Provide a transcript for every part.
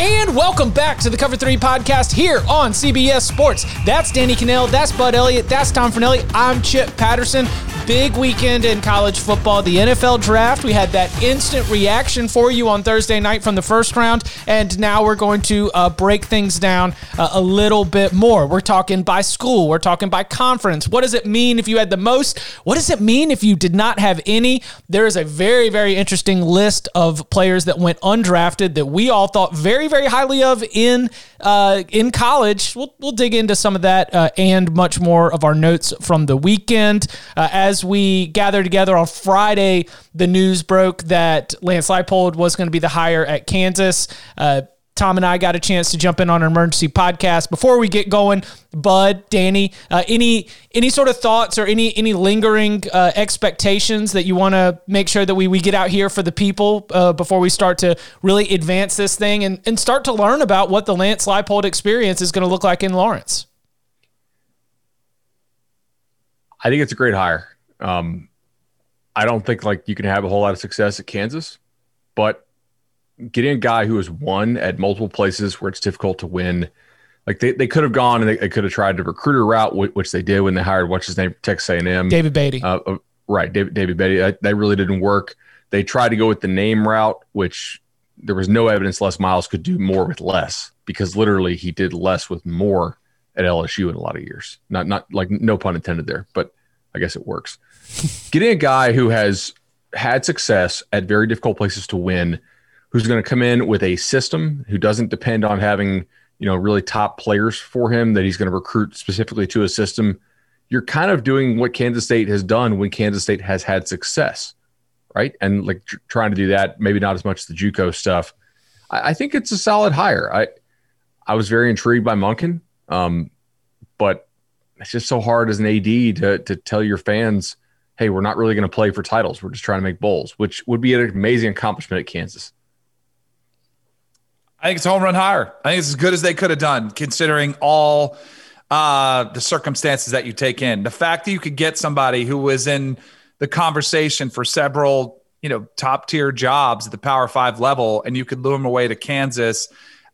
And welcome back to the Cover 3 podcast here on CBS Sports. That's Danny Kanell, that's Bud Elliott, that's Tom Fornelli. I'm Chip Patterson. Big weekend in college football. The NFL draft. We had that instant reaction for you on Thursday night from the first round. And now we're going to uh, break things down uh, a little bit more. We're talking by school, we're talking by conference. What does it mean if you had the most? What does it mean if you did not have any? There is a very, very interesting list of players that went undrafted that we all thought very, very highly of in uh, in college. We'll, we'll dig into some of that uh, and much more of our notes from the weekend. Uh, as we gather together on Friday, the news broke that Lance Leipold was going to be the hire at Kansas. Tom and I got a chance to jump in on an emergency podcast. Before we get going, Bud, Danny, uh, any any sort of thoughts or any any lingering uh, expectations that you want to make sure that we we get out here for the people uh, before we start to really advance this thing and and start to learn about what the Lance Leipold experience is going to look like in Lawrence. I think it's a great hire. Um, I don't think like you can have a whole lot of success at Kansas, but getting a guy who has won at multiple places where it's difficult to win, like they, they could have gone and they, they could have tried the recruiter route, which they did when they hired what's his name, Texas A&M, David Beaty. Uh, uh, right, David David Beaty. That, that really didn't work. They tried to go with the name route, which there was no evidence Les Miles could do more with less because literally he did less with more at LSU in a lot of years. Not not like no pun intended there, but I guess it works. Getting a guy who has had success at very difficult places to win, who's going to come in with a system, who doesn't depend on having you know really top players for him, that he's going to recruit specifically to a system. You're kind of doing what Kansas State has done when Kansas State has had success, right? And like tr- trying to do that, maybe not as much as the JUCO stuff. I, I think it's a solid hire. I I was very intrigued by Monken, um, but it's just so hard as an AD to to tell your fans, hey, we're not really going to play for titles. We're just trying to make bowls, which would be an amazing accomplishment at Kansas. I think it's a home run hire. I think it's as good as they could have done, considering all uh, the circumstances that you take in. The fact that you could get somebody who was in the conversation for several, you know, top tier jobs at the Power Five level, and you could lure them away to Kansas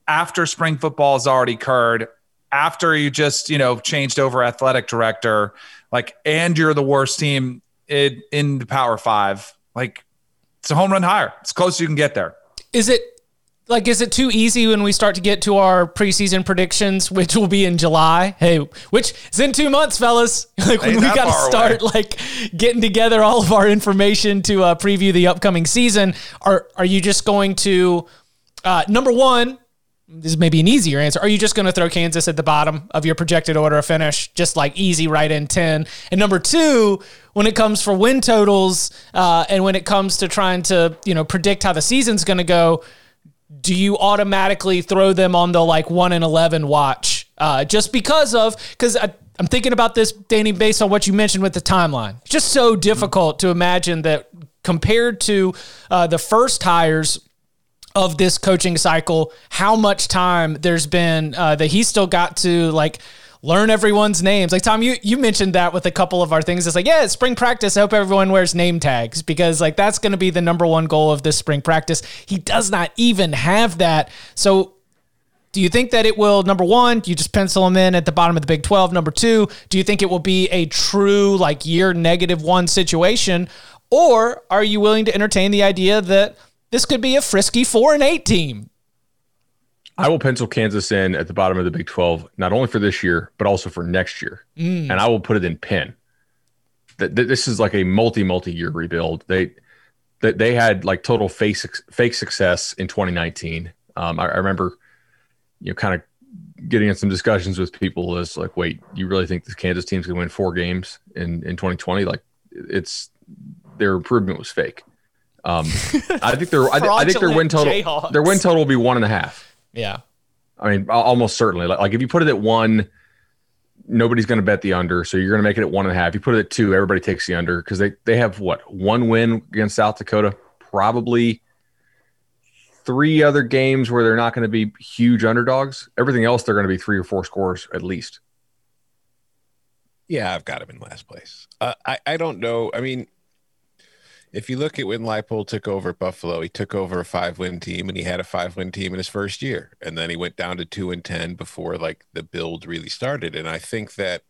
after spring football has already occurred, after you just, you know, changed over athletic director, like, and you're the worst team in, in the Power Five. Like, it's a home run hire. It's close you can get there. Is it like is it too easy when we start to get to our preseason predictions, which will be in July? Hey, which is in two months, fellas. Like when we got to start away. like getting together all of our information to uh, preview the upcoming season. Are are you just going to uh, number one? This is maybe an easier answer. Are you just going to throw Kansas at the bottom of your projected order of finish, just like easy right in ten? And number two, when it comes for win totals, uh, and when it comes to trying to you know predict how the season's going to go, do you automatically throw them on the like one and eleven watch uh, just because of because I'm thinking about this, Danny, based on what you mentioned with the timeline. It's just so difficult to imagine that compared to uh, the first hires of this coaching cycle, how much time there's been uh, that he still got to like learn everyone's names. Like Tom, you you mentioned that with a couple of our things. It's like, yeah, it's spring practice. I hope everyone wears name tags because like that's going to be the number one goal of this spring practice. He does not even have that. So do you think that it will, number one, Do you just pencil him in at the bottom of the Big 12? Number two, do you think it will be a true like year negative one situation? Or are you willing to entertain the idea that this could be a frisky four and eight team? I will pencil Kansas in at the bottom of the Big 12, not only for this year, but also for next year. Mm. And I will put it in pen. That this is like a multi, multi year rebuild. They, that they had like total fake, fake success in 2019. Um, I, I remember you know, kind of getting in some discussions with people is like, wait, you really think this Kansas team's gonna win four games in in 2020? Like, it's their improvement was fake. Um, I think their I, I, think their win total Jayhawks. their win total will be one and a half. Yeah, I mean, almost certainly. Like, like if you put it at one, nobody's going to bet the under, so you're going to make it at one and a half. If you put it at two, everybody takes the under because they they have what one win against South Dakota, probably three other games where they're not going to be huge underdogs. Everything else, they're going to be three or four scores at least. Yeah, I've got him in last place. Uh, I I don't know. I mean, if you look at when Leipold took over Buffalo, he took over a five win team, and he had a five win team in his first year, and then he went down to two and ten before like the build really started. And I think that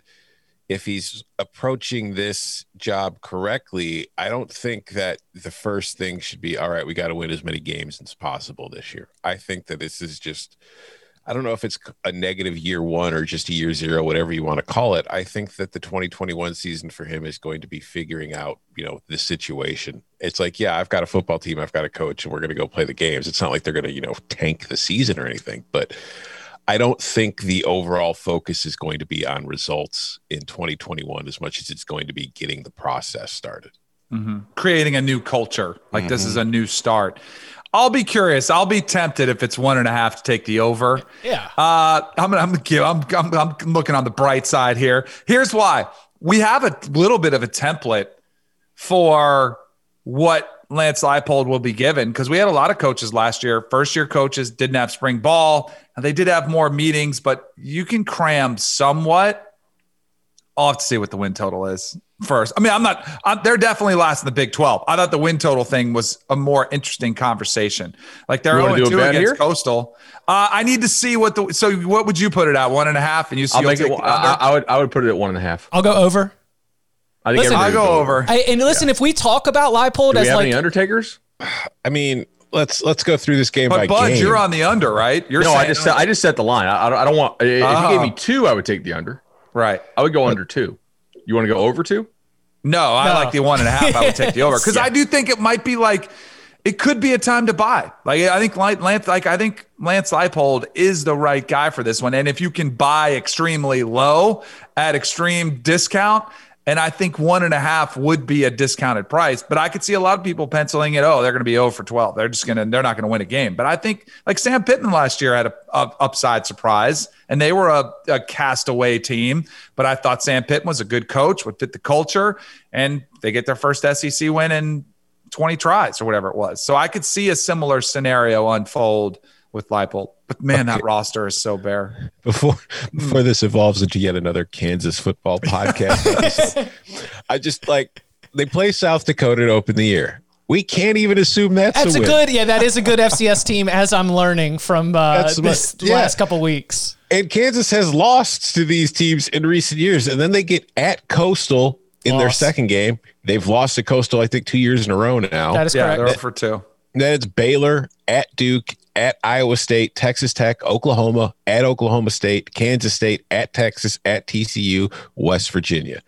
if he's approaching this job correctly, I don't think that the first thing should be, all right, we got to win as many games as possible this year. I think that this is just, I don't know if it's a negative year one or just a year zero, whatever you want to call it. I think that the 2021 season for him is going to be figuring out, you know, the situation. It's like, yeah, I've got a football team, I've got a coach, and we're going to go play the games. It's not like they're going to, you know, tank the season or anything, but I don't think the overall focus is going to be on results in 2021 as much as it's going to be getting the process started. Mm-hmm. Creating a new culture. Like mm-hmm. this is a new start. I'll be curious. I'll be tempted if it's one and a half to take the over. Yeah. Uh, I'm I'm I'm I'm, I'm looking on the bright side here. Here's why. We have a little bit of a template for what Lance Leipold will be given because we had a lot of coaches last year. First year coaches didn't have spring ball. And they did have more meetings, but you can cram somewhat. I'll have to see what the win total is first. I mean, I'm not, I'm, they're definitely last in the Big 12. I thought the win total thing was a more interesting conversation. Like they're only two against here? Coastal. Uh, I need to see what the, so what would you put it at? One and a half? And you see, I'll make it, I, I, would, I would put it at one and a half. I'll go over. I think listen, I go over. I, and listen, yeah. if we talk about Leipold Do as like any Undertakers, I mean, let's let's go through this game but by Bud, game. you're on the under, right? You're no, I just set, I just set the line. I, I don't want. If uh-huh. you gave me uh-huh. two, I would take the under. Right. I would go under two. You want to go over two? No, I no. like the one and a half. I would take the over because yeah. I do think it might be like it could be a time to buy. Like I think Lance, like I think Lance Leipold is the right guy for this one. And if you can buy extremely low at extreme discount, and I think one and a half would be a discounted price, but I could see a lot of people penciling it. Oh, they're going to be 0 for 12. They're just going to, they're not going to win a game. But I think like Sam Pittman last year had a, a upside surprise and they were a, a castaway team. But I thought Sam Pittman was a good coach, would fit the culture, and they get their first SEC win in 20 tries or whatever it was. So I could see a similar scenario unfold with Leipold. But man, okay. that roster is so bare. Before before this evolves into yet another Kansas football podcast, I just like they play South Dakota to open the year. We can't even assume that's, that's a, a good yeah that is a good FCS team as I'm learning from uh, this yeah. last couple weeks. And Kansas has lost to these teams in recent years, and then they get at Coastal in their second game. They've lost to Coastal, I think, two years in a row now. That is yeah, correct. They're for two. Then it's Baylor at Duke, at Iowa State, Texas Tech, Oklahoma, at Oklahoma State, Kansas State, at Texas, at TCU, West Virginia.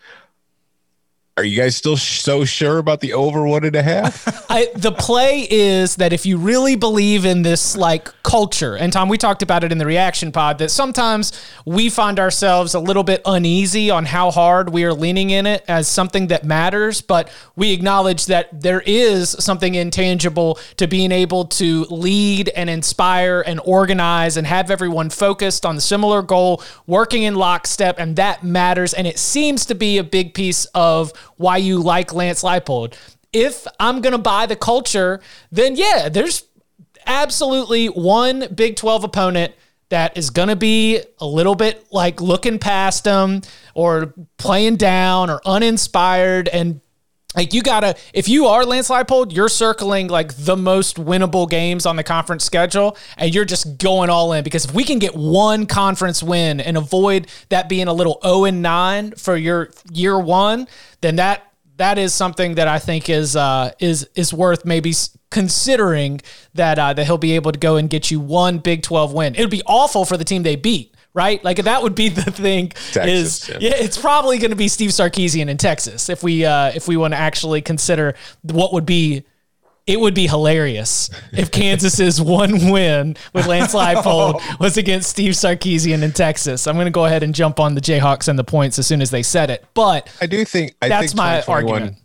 Are you guys still so sure about the over one and a half? I, the play is that if you really believe in this like culture, and Tom, we talked about it in the reaction pod, that sometimes we find ourselves a little bit uneasy on how hard we are leaning in it as something that matters, but we acknowledge that there is something intangible to being able to lead and inspire and organize and have everyone focused on the similar goal, working in lockstep, and that matters. And it seems to be a big piece of why you like Lance Leipold. If I'm going to buy the culture, then yeah, there's absolutely one Big 12 opponent that is going to be a little bit like looking past them or playing down or uninspired. And like you gotta if you are Lance Leipold, you're circling like the most winnable games on the conference schedule, and you're just going all in. Because if we can get one conference win and avoid that being a little 0 and 9 for your year one, then that that is something that I think is uh, is is worth maybe considering that uh, that he'll be able to go and get you one Big 12 win. It would be awful for the team they beat right? Like that would be the thing. Texas, is yeah. yeah. it's probably going to be Steve Sarkisian in Texas if we uh, if we want to actually consider what would be. It would be hilarious if Kansas's one win with Lance oh. Leipold was against Steve Sarkisian in Texas. I'm going to go ahead and jump on the Jayhawks and the points as soon as they said it. But I do think I that's think my argument.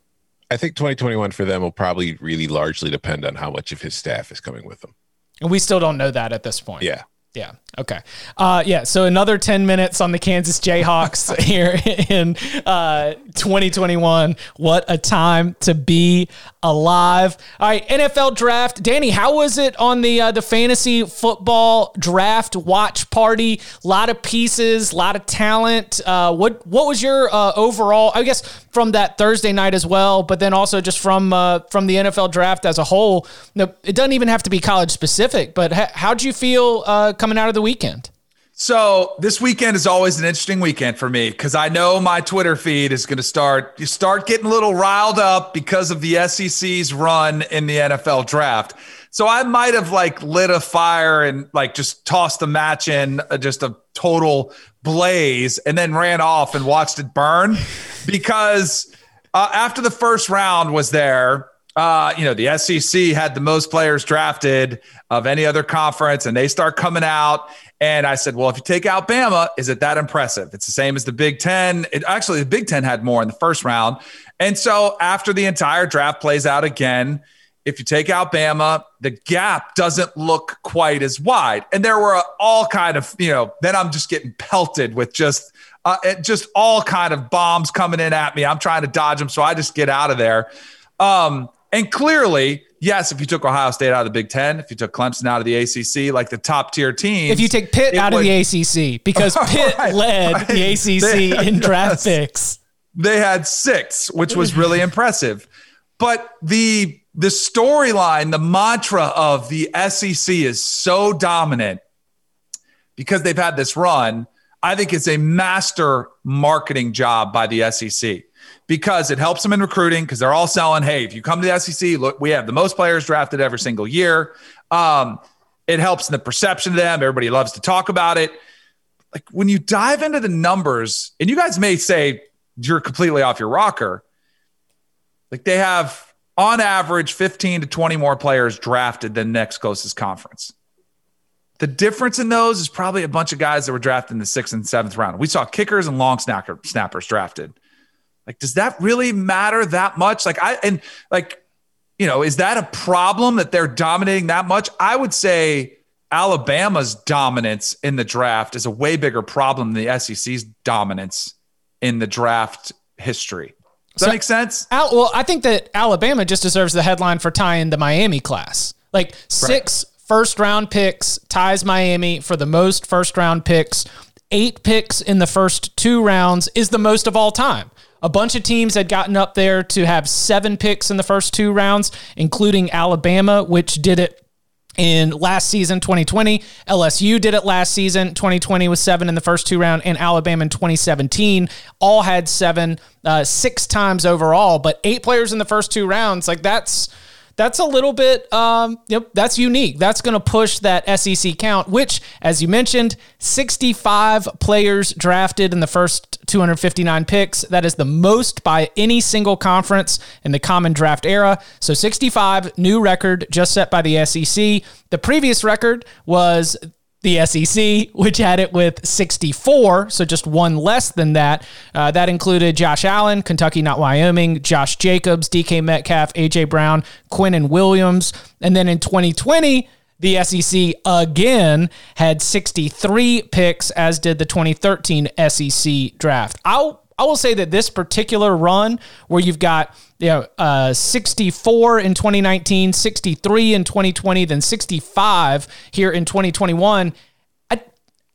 I think 2021 for them will probably really largely depend on how much of his staff is coming with them. And we still don't know that at this point. Yeah. Yeah. Okay. Uh, yeah. So another 10 minutes on the Kansas Jayhawks here in uh, 2021. What a time to be alive. All right. NFL draft. Danny, how was it on the uh, the fantasy football draft watch party? A lot of pieces, a lot of talent. Uh, what what was your uh, overall? I guess from that Thursday night as well, but then also just from uh, from the NFL draft as a whole. It doesn't even have to be college specific, but how'd you feel coming out of the weekend? So this weekend is always an interesting weekend for me because I know my Twitter feed is going to start you start getting a little riled up because of the SEC's run in the NFL draft. So I might have like lit a fire and like just tossed the match in uh, just a total blaze and then ran off and watched it burn because uh, after the first round was there, uh, you know, the SEC had the most players drafted of any other conference, and they start coming out. And I said, well, if you take out Bama, is it that impressive? It's the same as the Big Ten. It, actually, the Big Ten had more in the first round. And so after the entire draft plays out again, if you take out Bama, the gap doesn't look quite as wide. And there were all kind of, you know, then I'm just getting pelted with just uh, just all kind of bombs coming in at me. I'm trying to dodge them, so I just get out of there. Um, and clearly, yes, if you took Ohio State out of the Big Ten, if you took Clemson out of the ACC, like the top tier teams, if you take Pitt out would, of the ACC, because Pitt right, led right. the ACC had, in draft yes, picks, they had six, which was really impressive. But the the storyline, the mantra of the SEC is so dominant because they've had this run. I think it's a master marketing job by the SEC because it helps them in recruiting because they're all selling, hey, if you come to the SEC, look, we have the most players drafted every single year. Um, it helps in the perception of them. Everybody loves to talk about it. Like when you dive into the numbers, and you guys may say you're completely off your rocker, like they have on average 15 to 20 more players drafted than next closest conference. The difference in those is probably a bunch of guys that were drafted in the sixth and seventh round. We saw kickers and long snapper, snappers drafted. Like, does that really matter that much? Like, I, and like, you know, is that a problem that they're dominating that much? I would say Alabama's dominance in the draft is a way bigger problem than the SEC's dominance in the draft history. Does so, that make sense? Al, well, I think that Alabama just deserves the headline for tying the Miami class. Like six right. first round picks ties Miami for the most first round picks. Eight picks in the first two rounds is the most of all time. A bunch of teams had gotten up there to have seven picks in the first two rounds, including Alabama, which did it in last season 2020 lsu did it last season 2020 was seven in the first two round and alabama in 2017 all had seven uh, six times overall but eight players in the first two rounds like that's that's a little bit, um, yep, that's unique. That's going to push that SEC count, which, as you mentioned, 65 players drafted in the first 259 picks. That is the most by any single conference in the common draft era. So 65, new record just set by the SEC. The previous record was the SEC, which had it with 64, so just one less than that. Uh, that included Josh Allen, Kentucky, not Wyoming, Josh Jacobs, DK Metcalf, AJ Brown, Quinnen Williams. And then in 2020, the SEC again had 63 picks, as did the 2013 SEC draft. I'll I will say that this particular run, where you've got you know uh, 64 in 2019, 63 in 2020, then 65 here in 2021. I,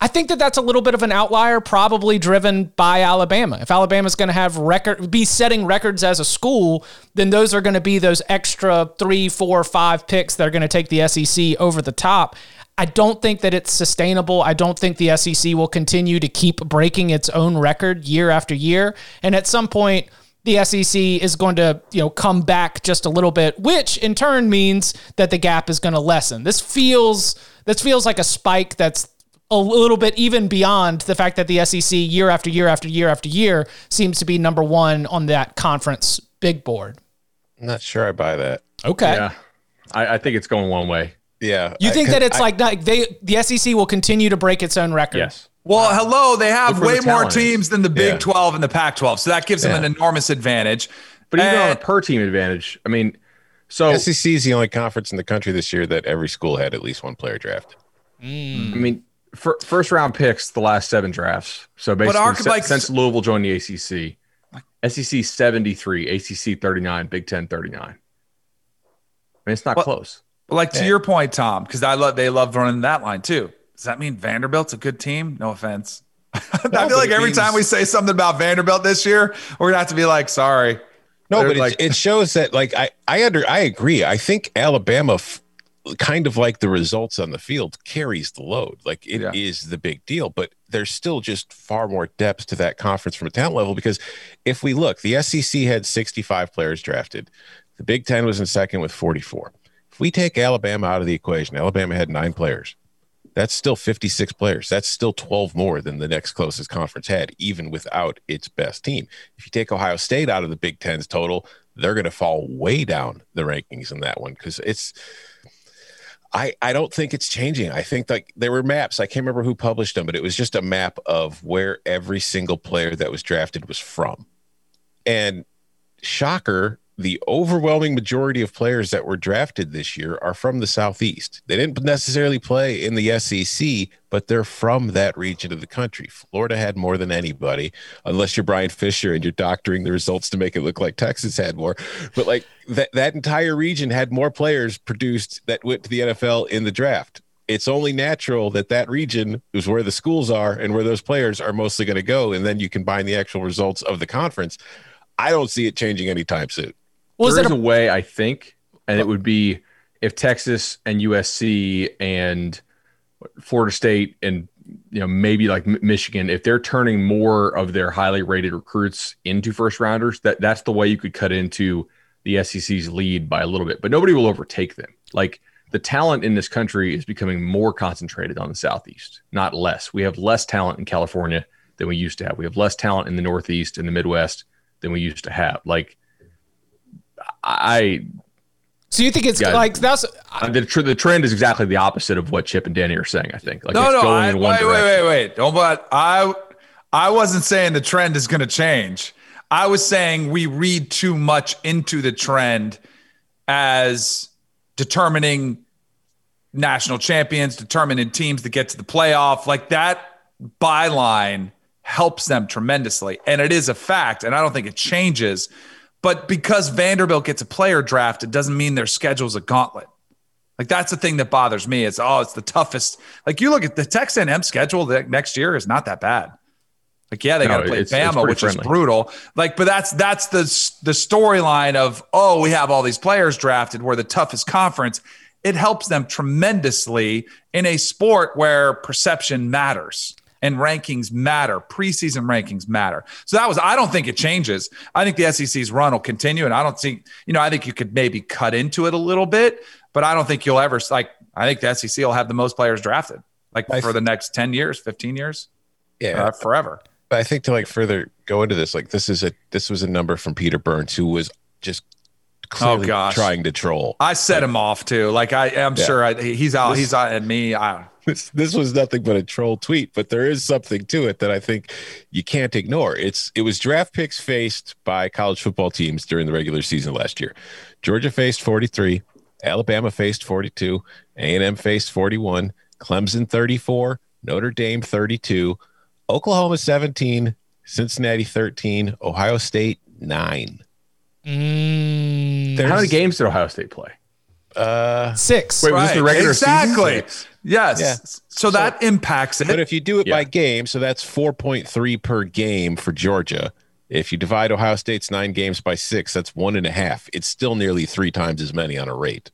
I think that that's a little bit of an outlier, probably driven by Alabama. If Alabama's going to have record, be setting records as a school, then those are going to be those extra three, four, five picks that are going to take the SEC over the top. I don't think that it's sustainable. I don't think the SEC will continue to keep breaking its own record year after year. And at some point, the SEC is going to, you know, come back just a little bit, which in turn means that the gap is going to lessen. This feels this feels like a spike that's a little bit even beyond the fact that the SEC year after year after year after year seems to be number 1 on that conference big board. I'm not sure I buy that. Okay. Yeah, I, I think it's going one way. Yeah. You I- think 'cause that it's I- like not, they the SEC will continue to break its own record? Yes. Well, hello, they have way the more talent is. teams than the Big Yeah. 12 and the Pac 12. So that gives them an enormous advantage. But even on a per team advantage, I mean, so SEC is the only conference in the country this year that every school had at least one player drafted. I mean, fir- first round picks the last seven drafts. So basically, our- se- like- since Louisville joined the ACC, SEC 73, ACC 39, Big Ten 39. I mean, it's not Well- close. But like to your point, Tom, because I love they love running that line too. Does that mean Vanderbilt's a good team? No offense. I feel like every means- time we say something about Vanderbilt this year, we're gonna have to be like, sorry. No, They're but like- it, it shows that like I I under I agree. I think Alabama f- kind of like the results on the field carries the load. Like it is Yeah. the big deal, but there's still just far more depth to that conference from a talent level because if we look, the SEC had 65 players drafted. The Big 10 was in second with 44. We take Alabama out of the equation, Alabama had 9 players. That's still 56 players. That's still 12 more than the next closest conference had, even without its best team. If you take Ohio State out of the Big Ten's total, they're going to fall way down the rankings in that one because it's. I, I don't think it's changing. I think like there were maps. I can't remember who published them, but it was just a map of where every single player that was drafted was from. And shocker, the overwhelming majority of players that were drafted this year are from the Southeast. They didn't necessarily play in the SEC, but they're from that region of the country. Florida had more than anybody, unless you're Brian Fisher and you're doctoring the results to make it look like Texas had more. But like that, that entire region had more players produced that went to the NFL in the draft. It's only natural that that region is where the schools are and where those players are mostly going to go. And then you combine the actual results of the conference. I don't see it changing anytime soon. Was there is a, a way, I think, and it would be if Texas and USC and Florida State and you know maybe like Michigan, if they're turning more of their highly rated recruits into first rounders, that that's the way you could cut into the SEC's lead by a little bit. But nobody will overtake them. Like the talent in this country is becoming more concentrated on the Southeast, not less. We have less talent in California than we used to have. We have less talent in the Northeast and the Midwest than we used to have. Like I so you think it's Yeah. like that's uh, the, tr- the trend is exactly the opposite of what Chip and Danny are saying. I think like no, it's no, going I, in wait, one wait, direction. wait, wait. Don't but I I wasn't saying the trend is gonna change. I was saying we read too much into the trend as determining national champions, determining teams that get to the playoff. Like that byline helps them tremendously. And it is a fact. And I don't think it changes. But because Vanderbilt gets a player draft, it doesn't mean their schedule's a gauntlet. Like that's the thing that bothers me. It's oh, it's the toughest. Like you look at the Texas A&M schedule next year is not that bad. Like yeah, they No, got to play it's- it's Bama, pretty which is brutal. Like, but that's that's the the storyline of oh, we have all these players drafted. We're the toughest conference. It helps them tremendously in a sport where perception matters and rankings matter. Preseason rankings matter. So that was. I don't think it changes. I think the SEC's run will continue, and I don't think you know. I think you could maybe cut into it a little bit, but I don't think you'll ever like. I think the SEC will have the most players drafted like I for the next ten years, fifteen years, Yeah. uh, forever. But I think to like further go into this, like this is a this was a number from Peter Burns who was just clearly gosh. trying to troll. I set him off too. Like I, I'm Yeah. sure I, he's out. This- he's out at me. I, This, this was nothing but a troll tweet, but there is something to it that I think you can't ignore. It's it was draft picks faced by college football teams during the regular season last year. Georgia faced 43, Alabama faced 42, A&M faced 41, Clemson 34, Notre Dame 32, Oklahoma 17, Cincinnati 13, Ohio State 9. Mm, How many games did Ohio State play? Uh, six. Wait, was this the regular exactly. season? Yes. Yeah. So, that impacts it. but if you do it by game, so that's 4.3 per game for Georgia. If you divide Ohio State's nine games by six, that's one and a half. It's still nearly three times as many on a rate.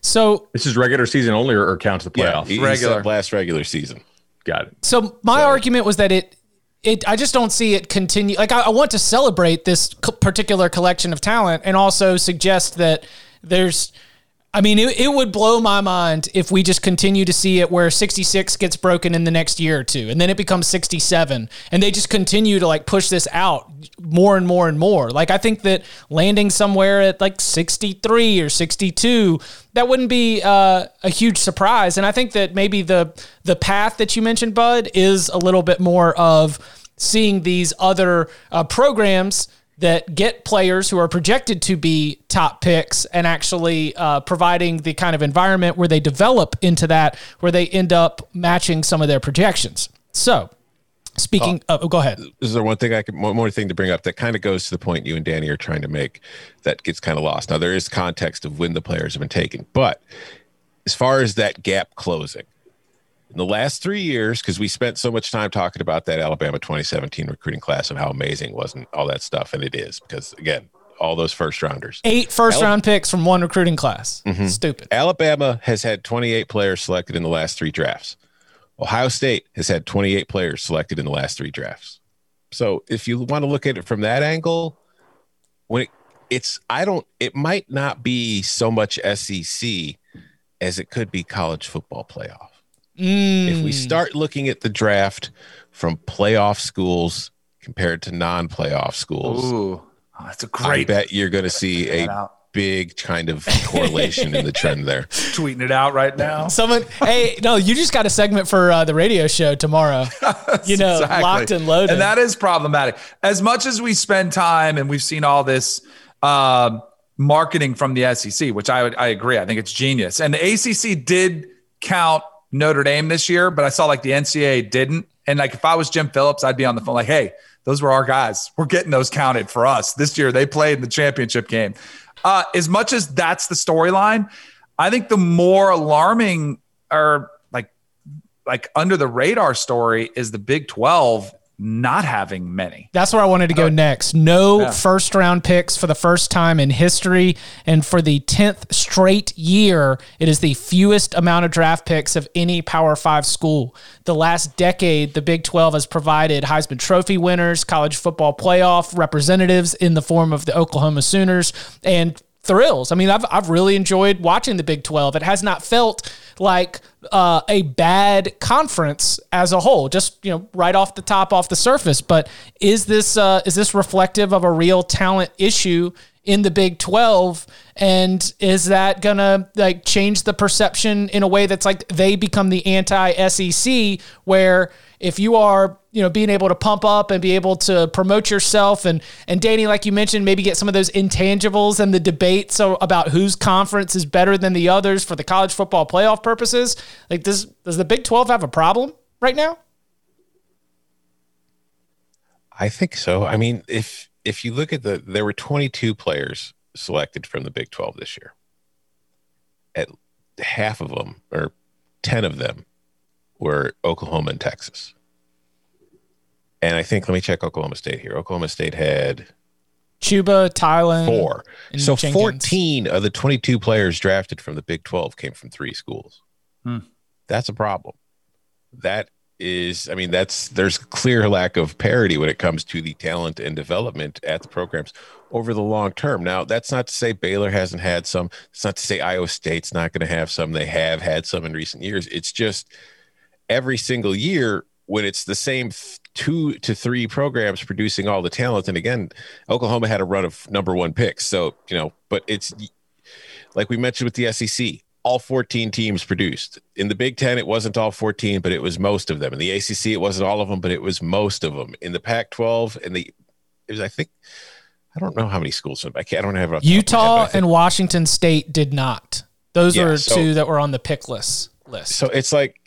So This is regular season only, or, or counts the playoffs? he- he Regular. last regular season. Got it. So my argument was that it, it I just don't see it continue. Like I, I want to celebrate this co- particular collection of talent, and also suggest that there's. I mean, it, it would blow my mind if we just continue to see it where 66 gets broken in the next year or two, and then it becomes 67, and they just continue to like push this out more and more and more. Like I think that landing somewhere at like 63 or 62, that wouldn't be uh, a huge surprise. And I think that maybe the the path that you mentioned, Bud, is a little bit more of seeing these other uh, programs that get players who are projected to be top picks and actually uh, providing the kind of environment where they develop into that, where they end up matching some of their projections. So, speaking, oh, go ahead. Is there one thing I can one more thing to bring up that kind of goes to the point you and Danny are trying to make that gets kind of lost. Now there is context of when the players have been taken, but as far as that gap closing, in the last three years, because we spent so much time talking about that Alabama 2017 recruiting class and how amazing it was and all that stuff, and it is because again, all those first rounders. Eight first round picks from one recruiting class. Mm-hmm. Stupid. Alabama has had 28 players selected in the last three drafts. Ohio State has had 28 players selected in the last three drafts. So if you want to look at it from that angle, when it, it's, I don't, it might not be so much SEC as it could be college football playoff. If we start looking at the draft from playoff schools compared to non playoff schools, Ooh, oh, that's a I great I bet you're going to see a out. big kind of correlation in the trend there. tweeting it out right now. Someone, hey, no, you just got a segment for uh, the radio show tomorrow. You know, Exactly. locked and loaded. And that is problematic. As much as we spend time and we've seen all this um, marketing from the SEC, which I would, I agree. I think it's genius. And the ACC did count Notre Dame this year, but I saw like the NCAA didn't. And like if I was Jim Phillips, I'd be on the phone like, hey, those were our guys. We're getting those counted for us this year. They played in the championship game. Uh, as much as that's the storyline, I think the more alarming or like like under the radar story is the Big 12 not having many. That's where I wanted to go oh. next. No Yeah. first round picks for the first time in history. And for the 10th straight year, it is the fewest amount of draft picks of any Power Five school. The last decade, the Big 12 has provided Heisman Trophy winners, college football playoff representatives in the form of the Oklahoma Sooners, and thrills. I mean, I've, I've really enjoyed watching the Big 12. It has not felt like uh, a bad conference as a whole, just you know, right off the top, off the surface. But is this uh, is this reflective of a real talent issue in the Big 12? And is that gonna like change the perception in a way that's like they become the anti SEC, where if you are you know being able to pump up and be able to promote yourself and and Danny like you mentioned maybe get some of those intangibles and the debate so about whose conference is better than the others for the college football playoff purposes like does does the Big 12 have a problem right now I think so. I mean, if if you look at the there were 22 players selected from the Big 12 this year. At half of them or 10 of them were Oklahoma and Texas. And I think let me check Oklahoma State here. Oklahoma State had Chuba Tylan 4. So Jenkins. 14 of the 22 players drafted from the Big 12 came from three schools. Hmm. That's a problem. That is, I mean, that's there's clear lack of parity when it comes to the talent and development at the programs over the long term. Now, that's not to say Baylor hasn't had some. It's not to say Iowa State's not going to have some. They have had some in recent years. It's just every single year when it's the same th- two to three programs producing all the talent. And again, Oklahoma had a run of number one picks. So, you know, but it's like we mentioned with the SEC, all 14 teams produced. In the Big Ten, it wasn't all 14, but it was most of them. In the ACC, it wasn't all of them, but it was most of them. In the Pac 12, and the, it was, I think, I don't know how many schools. I can't, I don't have it off the top of my head, Utah and Washington State did not those Yeah, were so- two that were on the pick list list So it's like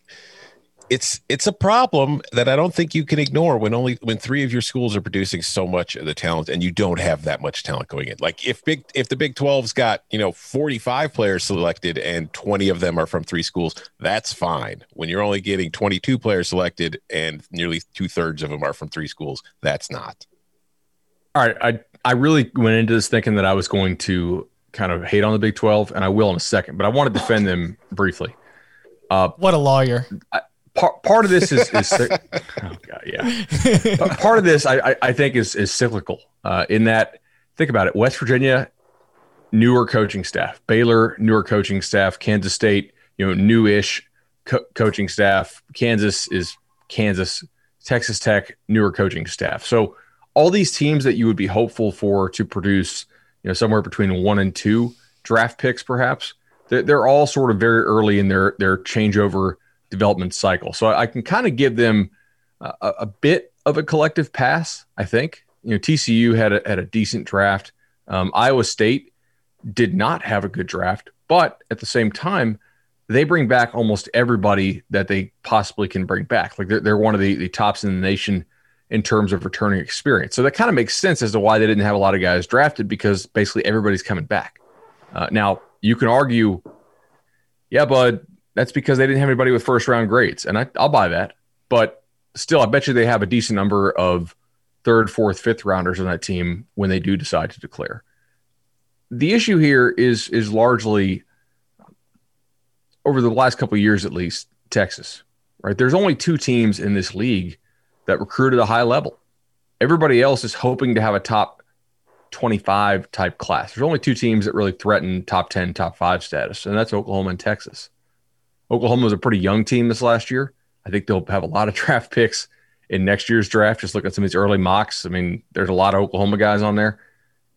it's it's a problem that I don't think you can ignore when only when three of your schools are producing so much of the talent and you don't have that much talent going in. Like if big if the Big 12's got, you know, 45 players selected and 20 of them are from three schools, that's fine. When you're only getting 22 players selected and nearly two-thirds of them are from three schools, that's not. All right, I I really went into this thinking that I was going to kind of hate on the Big 12 and I will in a second, but I want to defend them briefly. Uh, what a lawyer. I, part part of this is, is oh god yeah. Part of this I, I think is is cyclical uh, in that think about it West Virginia newer coaching staff. Baylor newer coaching staff. Kansas State you know newish co- coaching staff. Kansas is Kansas. Texas Tech newer coaching staff. So all these teams that you would be hopeful for to produce you know somewhere between one and two draft picks perhaps they're, they're all sort of very early in their their changeover development cycle. So I can kind of give them a, a, bit of a collective pass. I think you know TCU had a, had a decent draft. Um, Iowa State did not have a good draft, but at the same time, they bring back almost everybody that they possibly can bring back. Like they're, they're one of the, the tops in the nation in terms of returning experience. So that kind of makes sense as to why they didn't have a lot of guys drafted because basically everybody's coming back. Uh, now you can argue, yeah, bud, that's because they didn't have anybody with first round grades. And I, I'll buy that. But still, I bet you they have a decent number of third, fourth, fifth rounders on that team when they do decide to declare. The issue here is is largely over the last couple years at least, Texas. Right? There's only two teams in this league that recruit at a high level. Everybody else is hoping to have a top 25 type class. There's only two teams that really threaten top 10, top 5 status, and that's Oklahoma and Texas. Oklahoma was a pretty young team this last year. I think they'll have a lot of draft picks in next year's draft. Just look at some of these early mocks. I mean, there's a lot of Oklahoma guys on there.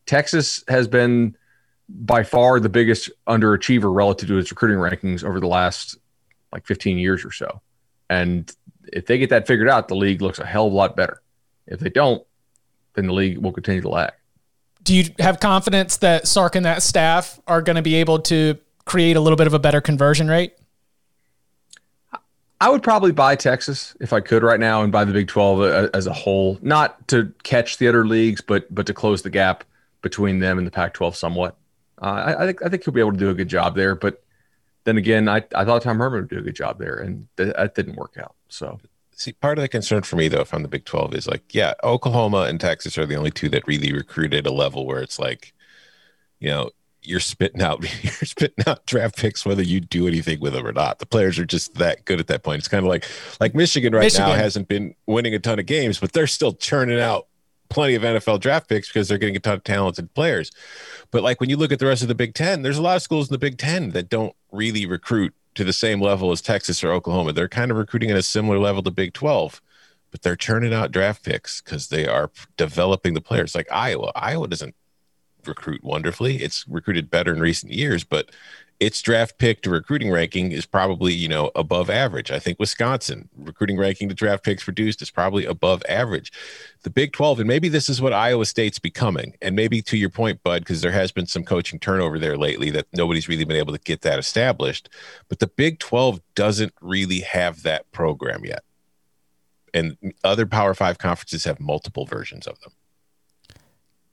Texas has been by far the biggest underachiever relative to its recruiting rankings over the last like 15 years or so. And if they get that figured out, the league looks a hell of a lot better. If they don't, then the league will continue to lag. Do you have confidence that Sark and that staff are going to be able to create a little bit of a better conversion rate? I would probably buy Texas if I could right now and buy the Big 12 uh, as a whole, not to catch the other leagues, but but to close the gap between them and the Pac-12 somewhat. Uh, I, I, think I think he'll be able to do a good job there, but then again, I, I thought Tom Herman would do a good job there, and th- that didn't work out. So, see, part of the concern for me though, from the Big 12, is like, yeah, Oklahoma and Texas are the only two that really recruited a level where it's like, you know, you're spitting out you're spitting out draft picks whether you do anything with them or not. The players are just that good at that point. It's kind of like like Michigan right Michigan. now hasn't been winning a ton of games, but they're still churning out plenty of NFL draft picks because they're getting a ton of talented players. But like when you look at the rest of the Big Ten, there's a lot of schools in the Big Ten that don't really recruit to the same level as Texas or Oklahoma. They're kind of recruiting at a similar level to Big 12, but they're churning out draft picks because they are developing the players. Like Iowa, Iowa doesn't recruit wonderfully. It's recruited better in recent years, but its draft pick to recruiting ranking is probably you know above average. I think Wisconsin recruiting ranking to draft picks produced is probably above average. The Big 12, and maybe this is what Iowa State's becoming. And maybe to your point, Bud, because there has been some coaching turnover there lately that nobody's really been able to get that established. But the Big 12 doesn't really have that program yet. And other Power Five conferences have multiple versions of them.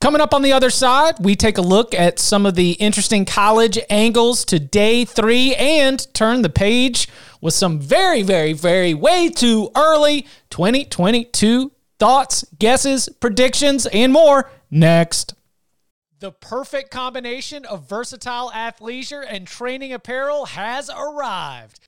Coming up on the other side, we take a look at some of the interesting college angles to day three and turn the page with some very, very, very way too early 2022 thoughts, guesses, predictions, and more next. The perfect combination of versatile athleisure and training apparel has arrived.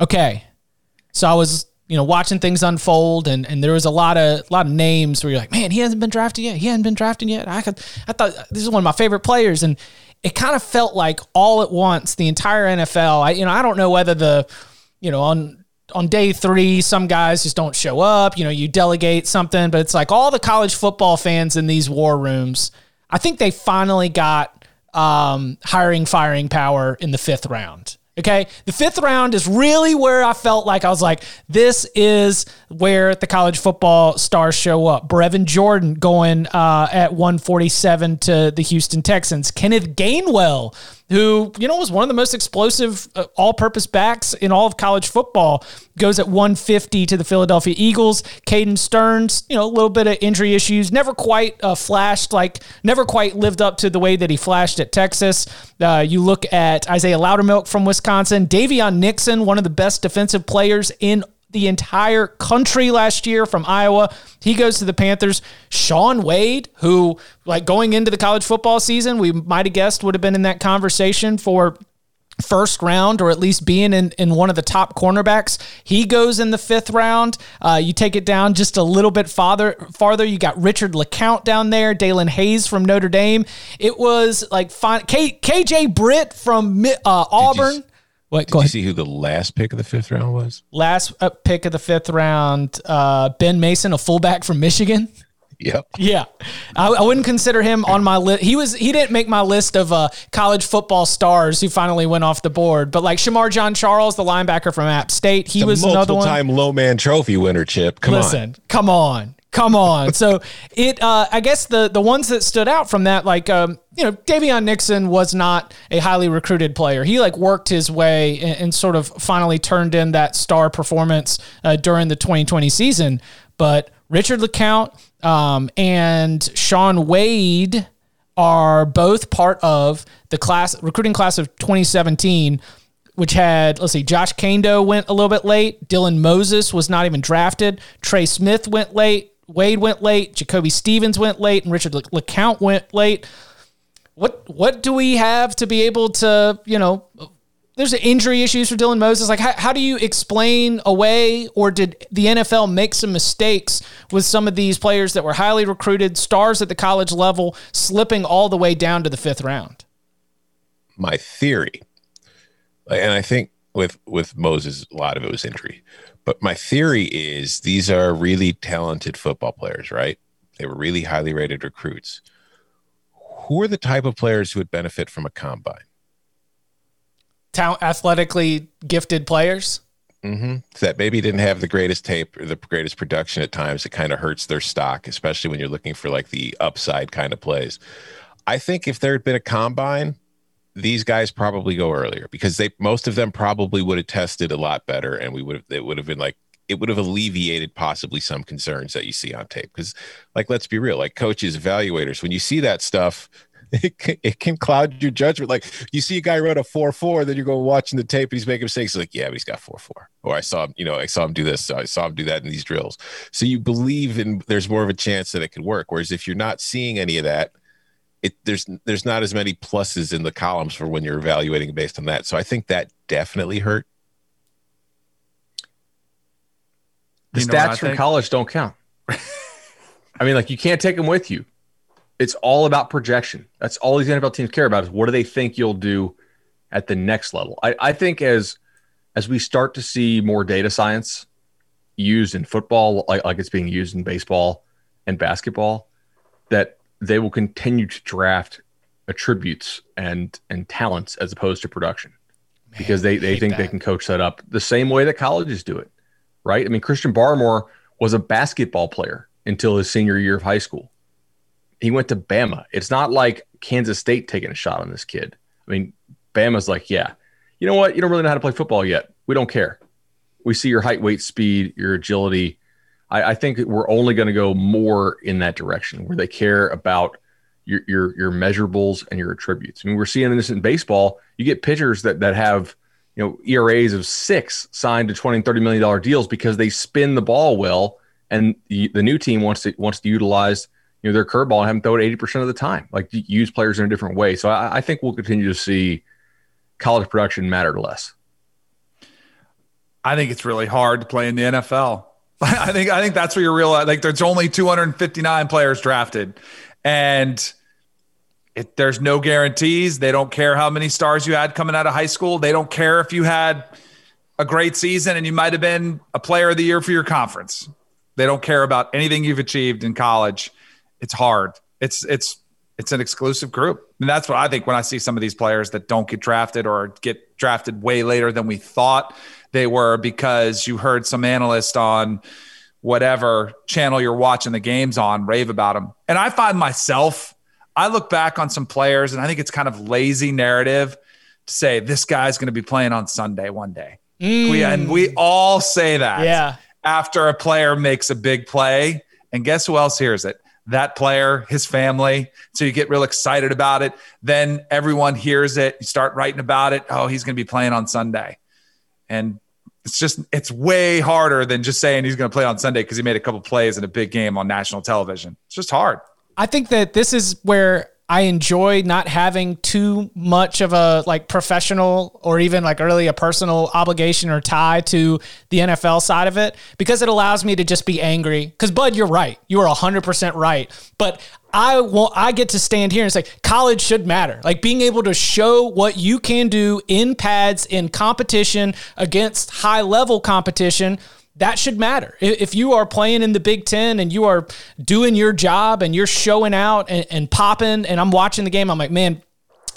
Okay. So I was, you know, watching things unfold and, and there was a lot of a lot of names where you're like, man, he hasn't been drafted yet. He hasn't been drafted yet. I could I thought this is one of my favorite players. And it kind of felt like all at once, the entire NFL. I you know, I don't know whether the you know, on on day three, some guys just don't show up. You know, you delegate something, but it's like all the college football fans in these war rooms. I think they finally got um, hiring, firing power in the fifth round. Okay. The fifth round is really where I felt like I was like, this is where the college football stars show up. Brevin Jordan going uh, at 147 to the Houston Texans. Kenneth Gainwell who, you know, was one of the most explosive uh, all purpose backs in all of college football, goes at 150 to the Philadelphia Eagles. Caden Sterns, you know, a little bit of injury issues, never quite uh, flashed, like, never quite lived up to the way that he flashed at Texas. Uh, you look at Isaiah Loudermilk from Wisconsin, Daviyon Nixon, one of the best defensive players in the entire country last year from Iowa. He goes to the Panthers. Shaun Wade, who, like going into the college football season, we might have guessed would have been in that conversation for first round or at least being in, in one of the top cornerbacks. He goes in the fifth round. Uh, you take it down just a little bit farther. Farther, you got Richard LeCounte down there, Daelin Hayes from Notre Dame. It was like fine. K, KJ Britt from uh, Auburn. What? Did you see who the last pick of the fifth round was? Last uh, pick of the fifth round, uh, Ben Mason, a fullback from Michigan. Yep. Yeah, I, I, wouldn't consider him on my list. He was he didn't make my list of uh, college football stars who finally went off the board. But like Shemar Jean-Charles, the linebacker from App State, he was another one. Time low man trophy winner. Chip, come Listen, on. Listen, come on. Come on. so it, uh, I guess the the ones that stood out from that, like, um, you know, Daviyon Nixon was not a highly recruited player. He like worked his way and, and sort of finally turned in that star performance uh, during the 2020 season. But Richard LeCounte um, and Shaun Wade are both part of the class recruiting class of 2017 which had, let's see, Josh Kaindoh went a little bit late. Dylan Moses was not even drafted. Trey Smith went late. Wade went late, Jacoby Stevens went late, and Richard LeCounte went late. What what do we have to be able to, you know, there's injury issues for Dylan Moses. Like, how, how do you explain away, or did the NFL make some mistakes with some of these players that were highly recruited, stars at the college level, slipping all the way down to the fifth round? My theory, and I think with with Moses, a lot of it was injury. But my theory is these are really talented football players, right? They were really highly rated recruits. Who are the type of players who would benefit from a combine? Talent, athletically gifted players. Mm-hmm. That maybe didn't have the greatest tape or the greatest production at times. It kind of hurts their stock, especially when you're looking for like the upside kind of plays. I think if there had been a combine, these guys probably go earlier because they most of them probably would have tested a lot better and we would have it would have been like it would have alleviated possibly some concerns that you see on tape. Because like let's be real like coaches evaluators when you see that stuff it can, it can cloud your judgment. Like you see a guy run a 4-4 then you're going watching the tape and he's making mistakes. Like yeah but he's got 4-4 or i saw him you know i saw him do this i saw him do that in these drills. So you believe in there's more of a chance that it could work. Whereas if you're not seeing any of that it there's there's not as many pluses in the columns for when you're evaluating based on that. So I think that definitely hurt. The stats from college don't count. I mean, like you can't take them with you. It's all about projection. That's all these NFL teams care about is what do they think you'll do at the next level. I, I think as as we start to see more data science used in football, like, like it's being used in baseball and basketball, that they will continue to draft attributes and and talents as opposed to production Man, because they, they think that. they can coach that up the same way that colleges do it right? I mean christian barmore was a basketball player until his senior year of high school. He went to bama. It's not like kansas state taking a shot on this kid. I mean bama's like yeah you know what? You don't really know how to play football yet. We don't care. We see your height weight speed your agility I, I think we're only going to go more in that direction where they care about your, your your measurables and your attributes. I mean, we're seeing this in baseball. You get pitchers that that have you know, ERAs of six signed to 20 and 30 million dollar deals because they spin the ball well and the, the new team wants to wants to utilize you know their curveball and have them throw it 80% of the time, like use players in a different way. So I, I think we'll continue to see college production matter less. I think it's really hard to play in the NFL. I think I think that's where you realize. Like there's only 259 players drafted, and it, there's no guarantees. They don't care how many stars you had coming out of high school. They don't care if you had a great season and you might have been a player of the year for your conference. They don't care about anything you've achieved in college. It's hard. It's it's it's an exclusive group. And that's what I think when I see some of these players that don't get drafted or get drafted way later than we thought they were because you heard some analyst on whatever channel you're watching the games on rave about them. And I find myself I look back on some players and I think it's kind of lazy narrative to say this guy's going to be playing on Sunday one day. Mm. We, and we all say that yeah. after a player makes a big play. And guess who else hears it? That player, his family. So you get real excited about it. Then everyone hears it. You start writing about it. Oh, he's going to be playing on Sunday. And it's just, it's way harder than just saying he's going to play on Sunday because he made a couple plays in a big game on national television. It's just hard. I think that this is where I enjoy not having too much of a like professional or even like really a personal obligation or tie to the NFL side of it because it allows me to just be angry. Because Bud, you're right. You are 100% right. But I want I get to stand here and say college should matter. Like being able to show what you can do in pads in competition against high level competition that should matter. If you are playing in the Big Ten and you are doing your job and you're showing out and, and popping, and I'm watching the game, I'm like, man,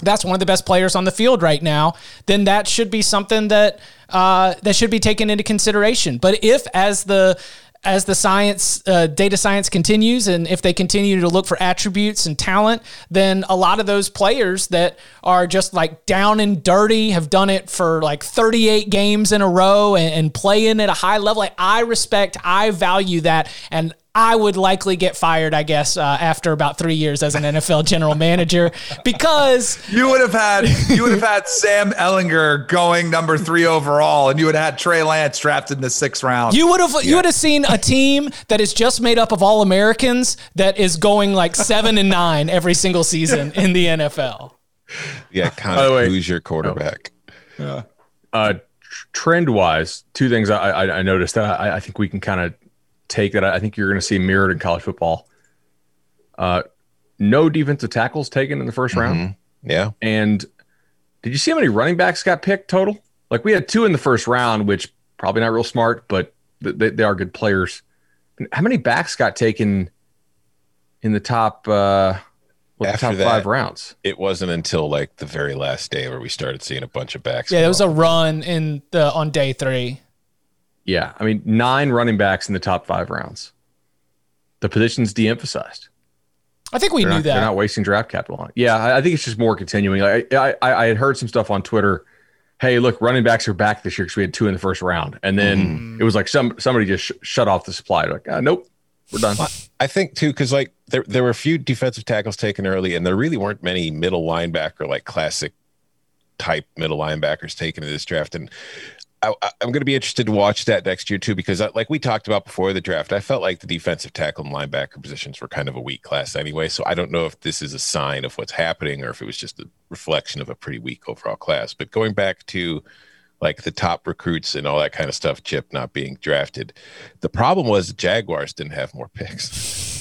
that's one of the best players on the field right now, then that should be something that uh, that should be taken into consideration. But if, as the as the science uh, data science continues and if they continue to look for attributes and talent then a lot of those players that are just like down and dirty have done it for like 38 games in a row and, and playing at a high level. Like i respect i value that. And I would likely get fired, I guess, uh, after about three years as an NFL general manager because you would have had you would have had Sam Ehlinger going number three overall, and you would have had Trey Lance drafted in the sixth round. You would have yeah. you would have seen a team that is just made up of all Americans that is going like seven and nine every single season in the NFL. Yeah, kind of way, who's your quarterback? Yeah. Uh, trend wise, two things I, I, I noticed that I, I think we can kind of take that I think you're going to see mirrored in college football. Uh, no defensive tackles taken in the 1st mm-hmm. round. Yeah. And did you see how many running backs got picked total? Like we had two in the first round, which probably not real smart, but they, they are good players. How many backs got taken in the top uh, well, After top that, five rounds? It wasn't until like the very last day where we started seeing a bunch of backs. Yeah, there was a run in the on day three. Yeah, I mean nine running backs in the top five rounds. The position's de-emphasized. I think we they're knew not, that. They're not wasting draft capital on. It. Yeah, I, I think it's just more continuing. Like I, I, I had heard some stuff on Twitter. Hey, look, running backs are back this year because we had two in the first round, and then mm. it was like some somebody just sh- shut off the supply. Like, uh, nope, we're done. I think too, because like there there were a few defensive tackles taken early, and there really weren't many middle linebacker like classic type middle linebackers taken in this draft. And I, am going to be interested to watch that next year too, because I, like we talked about before the draft, I felt like the defensive tackle and linebacker positions were kind of a weak class anyway. So I don't know if this is a sign of what's happening or if it was just a reflection of a pretty weak overall class. But going back to like the top recruits and all that kind of stuff, Chip not being drafted, the problem was the Jaguars didn't have more picks.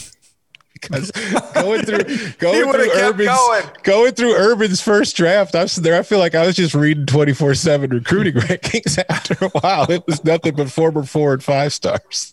Because going through going through Urban's going. going. through Urban's first draft, I was there. I feel like I was just reading twenty four seven recruiting rankings. After a while, it was nothing but former four and five stars.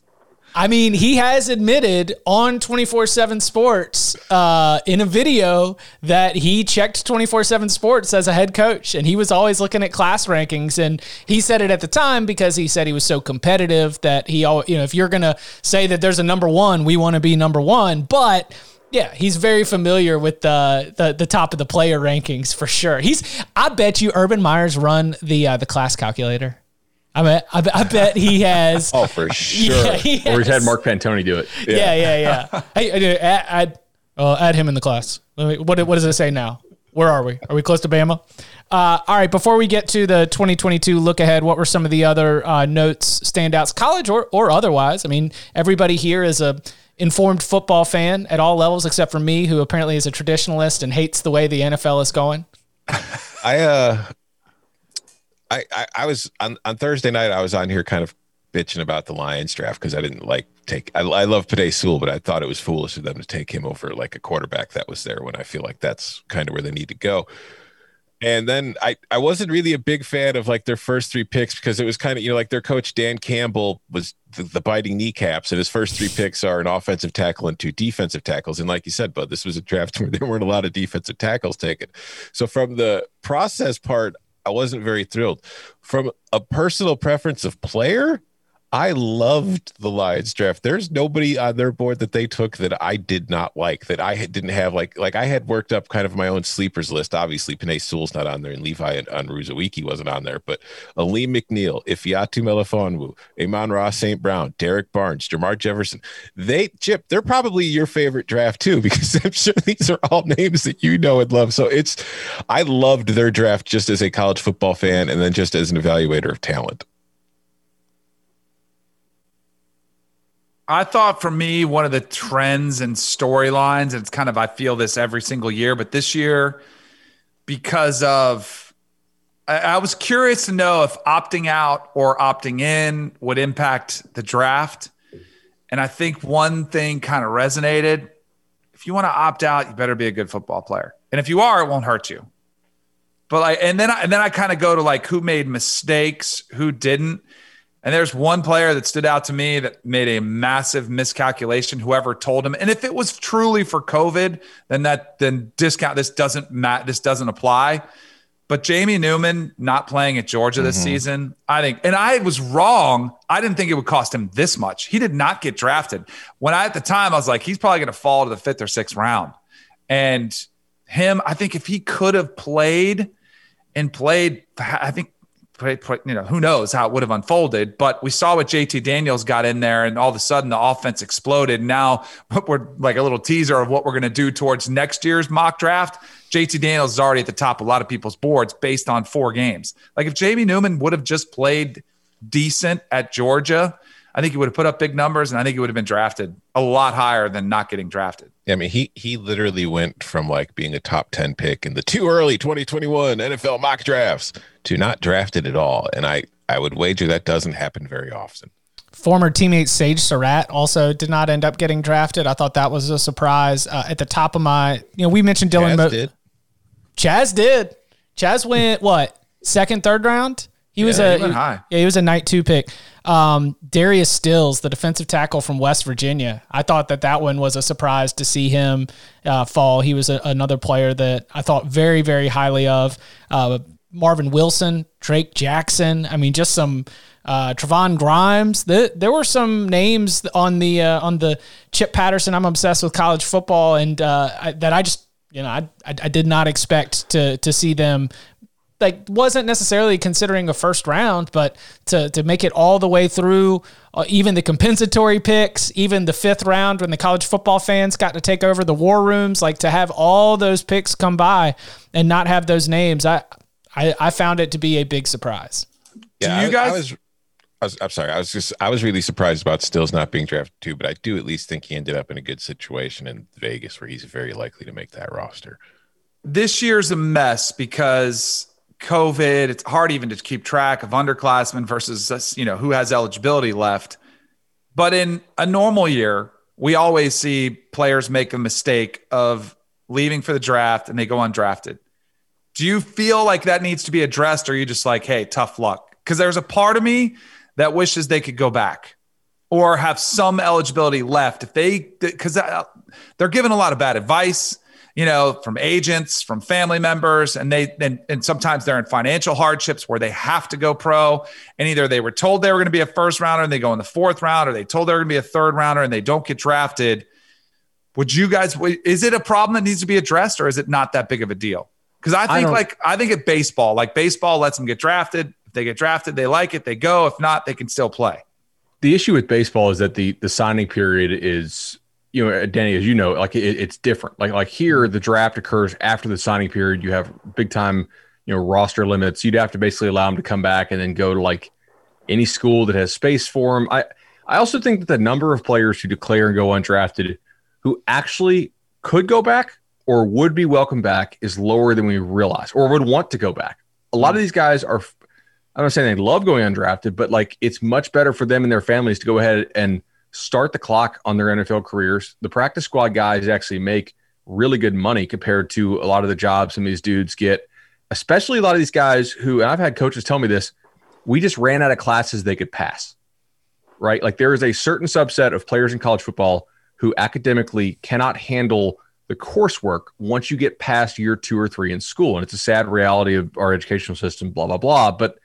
I mean, he has admitted on 24 7 Sports uh, in a video that he checked 24 7 Sports as a head coach and he was always looking at class rankings. And he said it at the time because he said he was so competitive that he, you know, if you're going to say that there's a number one, we want to be number one. But yeah, he's very familiar with the, the the top of the player rankings for sure. He's I bet you Urban Meyer's run the uh, the class calculator. I mean, I, I bet he has. oh, for sure. Yeah, he or he's had Mark Pantoni do it. Yeah, yeah, yeah. yeah. hey, add, add, uh, add him in the class. What, what does it say now? Where are we? Are we close to Bama? Uh, all right. Before we get to the 2022 look ahead, what were some of the other uh, notes, standouts, college or, or otherwise? I mean, everybody here is a informed football fan at all levels, except for me, who apparently is a traditionalist and hates the way the NFL is going. I uh, I, I, I was on on Thursday night. I was on here kind of bitching about the Lions draft because I didn't like take. I, I love Penei Sewell, but I thought it was foolish of them to take him over like a quarterback that was there when I feel like that's kind of where they need to go. And then I, I wasn't really a big fan of like their first three picks because it was kind of, you know, like their coach Dan Campbell was the, the, biting kneecaps, and his first three picks are an offensive tackle and two defensive tackles. And like you said, Bud, this was a draft where there weren't a lot of defensive tackles taken. So from the process part, I wasn't very thrilled. From a personal preference of player, I loved the Lions draft. There's nobody on their board that they took that I did not like, that I didn't have like like I had worked up kind of my own sleepers list. Obviously, Penei Sewell's not on there, and Levi and Onwuzurike wasn't on there, but Alim McNeil, Ifiatu Melifonwu, Amon-Ra St. Brown, Derrick Barnes, Jermar Jefferson. They Chip, they're probably your favorite draft too, because I'm sure these are all names that you know and love. So it's I loved their draft just as a college football fan and then just as an evaluator of talent. I thought for me, one of the trends and storylines, and it's kind of, I feel this every single year, but this year, because of, I, I, was curious to know if opting out or opting in would impact the draft. And I think one thing kind of resonated. If you want to opt out, you better be a good football player. And if you are, it won't hurt you. But like, and then I, and then I kind of go to like who made mistakes, who didn't. And there's one player that stood out to me that made a massive miscalculation. Whoever told him, and if it was truly for COVID, then that then discount this doesn't mat this doesn't apply. But Jamie Newman not playing at Georgia this mm-hmm. season, I think, and I was wrong. I didn't think it would cost him this much. He did not get drafted. When I at the time I was like, he's probably going to fall to the fifth or sixth round. And him, I think if he could have played and played, I think you know, who knows how it would have unfolded. But we saw what JT Daniels got in there, and all of a sudden the offense exploded. Now we're like a little teaser of what we're going to do towards next year's mock draft. JT Daniels is already at the top of a lot of people's boards based on four games. Like if Jamie Newman would have just played decent at Georgia, I think he would have put up big numbers, and I think he would have been drafted a lot higher than not getting drafted. Yeah, I mean, he he literally went from like being a top ten pick in the too early 2021 NFL mock drafts to not drafted at all, and I I would wager that doesn't happen very often. Former teammate Sage Surratt also did not end up getting drafted. I thought that was a surprise. Uh, at the top of my, you know, we mentioned Dylan. Chazz Mo- did. Chazz did. Chazz went what second, third round? He was a he yeah, he was a night two pick. Um, Darius Stills, the defensive tackle from West Virginia, I thought that that one was a surprise to see him uh, fall. He was a, another player that I thought very very highly of. Uh, Marvin Wilson, Drake Jackson. I mean, just some uh, Trevon Grimes. The, there were some names on the uh, on the Chip Patterson. I'm obsessed with college football, and uh, I, that I just you know I, I, I did not expect to to see them like wasn't necessarily considering a first round, but to to make it all the way through, uh, even the compensatory picks, even the fifth round when the college football fans got to take over the war rooms, like to have all those picks come by and not have those names, I I, I found it to be a big surprise. Yeah, do you guys? I, I was, I was, I'm sorry. I was just, I was really surprised about Stills not being drafted too, but I do at least think he ended up in a good situation in Vegas where he's very likely to make that roster. This year's a mess because COVID. It's hard even to keep track of underclassmen versus uh, you know who has eligibility left. But in a normal year, we always see players make a mistake of leaving for the draft and they go undrafted. Do you feel like that needs to be addressed, or are you just like, hey, tough luck? Because there's a part of me that wishes they could go back or have some eligibility left if they because uh, they're given a lot of bad advice you know, from agents, from family members, and they and, and sometimes they're in financial hardships where they have to go pro. And either they were told they were going to be a first rounder and they go in the fourth round, or they told they're going to be a third rounder and they don't get drafted. Would you guys? Is it a problem that needs to be addressed, or is it not that big of a deal? Because I think I like I think at baseball, like baseball lets them get drafted. If they get drafted, they like it, they go. If not, they can still play. The issue with baseball is that the the signing period is you know, Danny, as you know, like it, it's different. Like like here, mm-hmm. the draft occurs after the signing period. You have big time, you know, roster limits. You'd have to basically allow them to come back and then go to like any school that has space for them. I I also think that the number of players who declare and go undrafted who actually could go back or would be welcome back is lower than we realize or would want to go back. A lot of mm-hmm. these guys are I'm not saying they love going undrafted, but like it's much better for them and their families to go ahead and start the clock on their NFL careers. The practice squad guys actually make really good money compared to a lot of the jobs some of these dudes get, especially a lot of these guys who, and I've had coaches tell me this, we just ran out of classes they could pass, right? Like there is a certain subset of players in college football who academically cannot handle the coursework once you get past year two or three in school. And it's a sad reality of our educational system, blah, blah, blah. But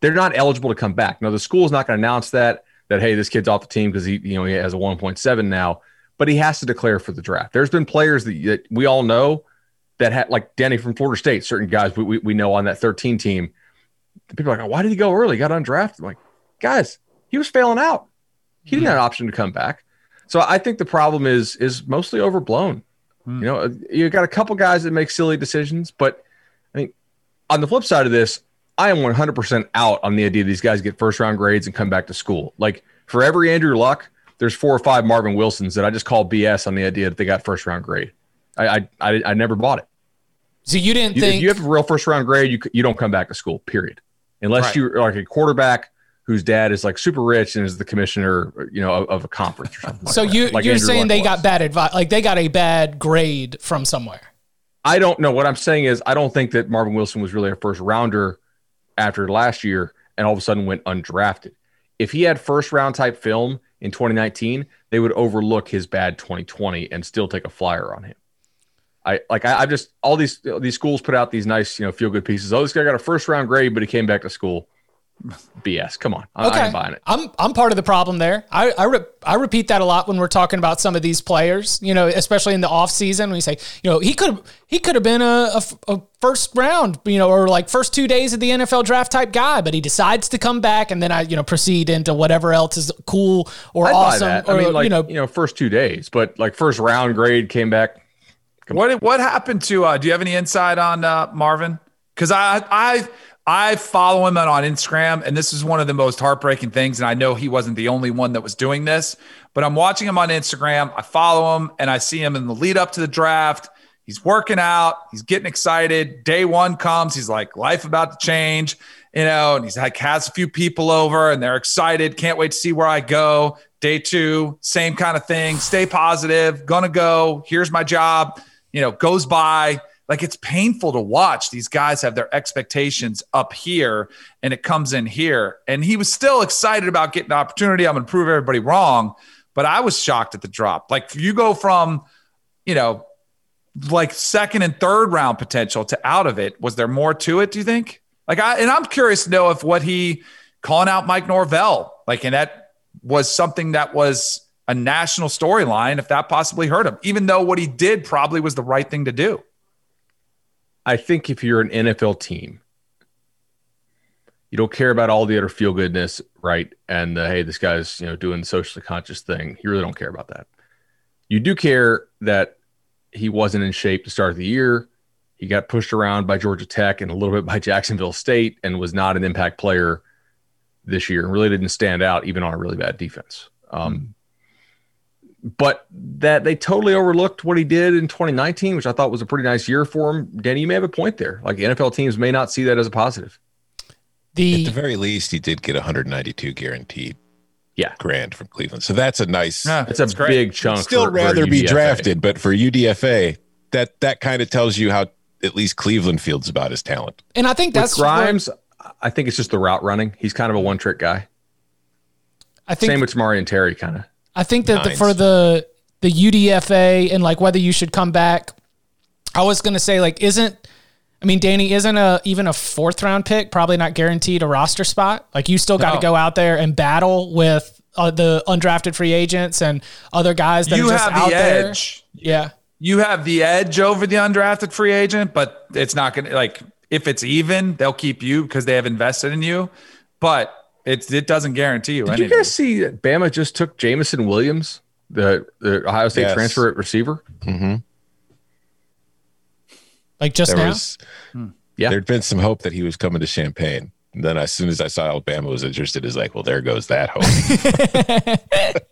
they're not eligible to come back. Now, the school is not going to announce that that hey, this kid's off the team because he you know he has a 1.7 now, but he has to declare for the draft. There's been players that, that we all know that had like Danny from Florida State, certain guys we, we, we know on that 13 team. People are like, oh, why did he go early? He got undrafted. I'm like, guys, he was failing out. He didn't mm-hmm. have an option to come back. So I think the problem is is mostly overblown. Mm. You know, you got a couple guys that make silly decisions, but I mean, on the flip side of this, I am 100% out on the idea these guys get first round grades and come back to school. Like for every Andrew Luck, there's four or five Marvin Wilsons that I just call BS on the idea that they got first round grade. I I, I, I never bought it. So you didn't You, think if you have a real first round grade, you you don't come back to school. Period. Unless Right. you're like a quarterback whose dad is like super rich and is the commissioner, you know, of, of a conference or something. like so that, you like you're Andrew saying Luck they was. got bad advice, like they got a bad grade from somewhere. I don't know. What I'm saying is, I don't think that Marvin Wilson was really a first rounder after last year and all of a sudden went undrafted. If he had first round type film in 2019, they would overlook his bad 2020 and still take a flyer on him. I like I, I just all these these schools put out these nice you know feel good pieces. Oh, this guy got a first round grade, but he came back to school. BS. Come on, I, I ain't buying it. I'm I'm part of the problem there. I I, re- I repeat that a lot when we're talking about some of these players. You know, especially in the off season, we say, you know, he could he could have been a first round, you know, or like first two days of the NFL draft type guy, but he decides to come back, and then I you know proceed into whatever else is cool or I'd awesome, or I mean, like you know, you know, first two days, but like first round grade came back. What what happened to? Uh, do you have any insight on uh, Marvin? Because I I I follow him on Instagram, and this is one of the most heartbreaking things. And I know he wasn't the only one that was doing this, but I'm watching him on Instagram. I follow him, and I see him in the lead up to the draft. He's working out. He's getting excited. Day one comes. He's like, life about to change, you know, and he's like, has a few people over and they're excited. Can't wait to see where I go. Day two, same kind of thing. Stay positive. Gonna go. Here's my job. You know, goes by. Like it's painful to watch. These guys have their expectations up here and it comes in here. And he was still excited about getting the opportunity. I'm going to prove everybody wrong. But I was shocked at the drop. Like you go from, you know, like second and third round potential to out of it. Was there more to it, do you think? Like I and I'm curious to know if what he calling out Mike Norvell, like and that was something that was a national storyline, if that possibly hurt him, even though what he did probably was the right thing to do. I think if you're an NFL team, you don't care about all the other feel goodness, right? And the, hey, this guy's you know doing the socially conscious thing. You really don't care about that. You do care that he wasn't in shape to start the year. He got pushed around by Georgia Tech and a little bit by Jacksonville State, and was not an impact player this year, and really didn't stand out even on a really bad defense. Um, but that they totally overlooked what he did in 2019, which I thought was a pretty nice year for him. Danny, you may have a point there. Like NFL teams may not see that as a positive. At the the very least, he did get 192 guaranteed Yeah, grand from Cleveland. So that's a nice. Yeah, it's a great. big chunk. Still for- for rather be drafted, but for UDFA, that that kind of tells you how at least Cleveland feels about his talent. and I think With that's where- Grimes, I think it's just the route running. He's kind of a one trick guy. I think Same with Tamorrion Terry, kind of. I think that the, for the the UDFA and like whether you should come back, I was gonna say like isn't I mean Danny isn't a even a fourth round pick probably not guaranteed a roster spot. Like you still got to No. go out there and battle with uh, the undrafted free agents and other guys that You are just have out the there. edge. Yeah, You have the edge over the undrafted free agent, but it's not going to like if it's even, they'll keep you because they have invested in you. But it's it doesn't guarantee you Did you anything. guys see that Bama just took Jameson Williams the the Ohio State Yes. transfer at receiver. hmm Like just There now? was, Yeah. there'd been some hope that he was coming to Champaign. Then as soon as I saw Alabama was interested, is like, well, there goes that hope.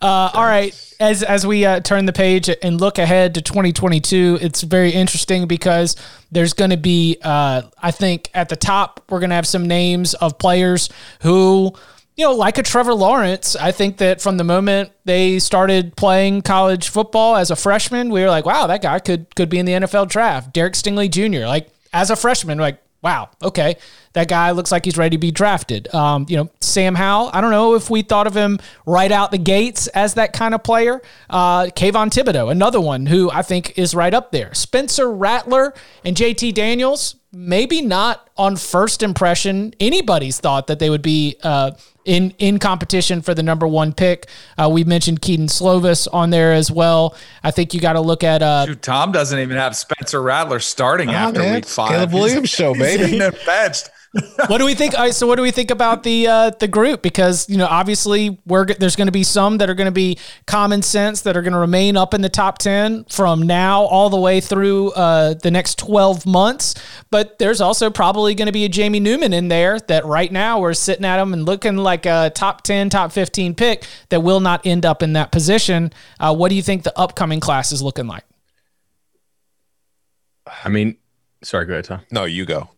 Uh, all right. As as we uh, turn the page and look ahead to 2022, it's very interesting because there's going to be, uh, I think, at the top, we're going to have some names of players who, you know, like a Trevor Lawrence. I think that from the moment they started playing college football as a freshman, we were like, wow, that guy could could be in the NFL draft. Derek Stingley Jr. Like as a freshman, like wow, okay, that guy looks like he's ready to be drafted. Um, you know, Sam Howell, I don't know if we thought of him right out the gates as that kind of player. Uh, Kayvon Thibodeaux, another one who I think is right up there. Spencer Rattler and JT Daniels, maybe not on first impression anybody's thought that they would be uh, in in competition for the number one pick. Uh, we mentioned Kedon Slovis on there as well. I think you got to look at uh, Dude, Tom doesn't even have Spencer Rattler starting after man, week five. Caleb He's- Williams show, baby. getting benched. What do we think? All right, so what do we think about the uh, the group? Because you know, obviously, we're there's going to be some that are going to be common sense that are going to remain up in the top ten from now all the way through uh, the next twelve months. But there's also probably going to be a Jamie Newman in there that right now we're sitting at him and looking like a top ten, top fifteen pick that will not end up in that position. Uh, what do you think the upcoming class is looking like? I mean, sorry, go ahead, Tom. no, you go.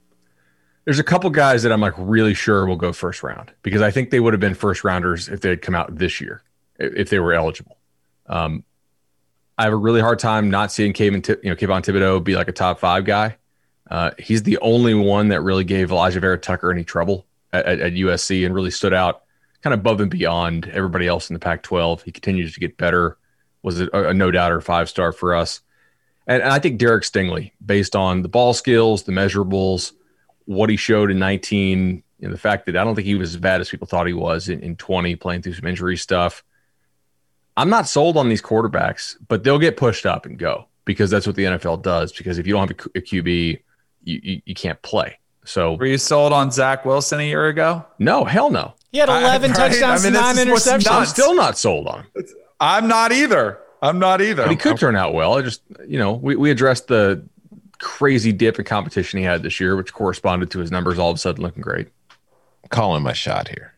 There's a couple guys that I'm like really sure will go first round because I think they would have been first rounders if they had come out this year, if they were eligible. Um, I have a really hard time not seeing Thi- you know, Kayvon Thibodeaux be like a top five guy. Uh, he's the only one that really gave Alijah Vera-Tucker any trouble at, at, at USC and really stood out kind of above and beyond everybody else in the Pac-12. He continues to get better. Was a, a no doubter five star for us. And, and I think Derek Stingley, based on the ball skills, the measurables, what he showed in 19, you know, the fact that I don't think he was as bad as people thought he was in, in 20, playing through some injury stuff. I'm not sold on these quarterbacks, but they'll get pushed up and go because that's what the NFL does. Because if you don't have a QB, you, you, you can't play. So, Were you sold on Zach Wilson a year ago? no, hell no. He had I- 11 right? touchdowns, I mean, nine interceptions. I'm still not sold on him. I'm not either. I'm not either. But he could turn out well. I just, you know, we, we addressed the crazy dip in competition he had this year, which corresponded to his numbers all of a sudden looking great. calling my shot here.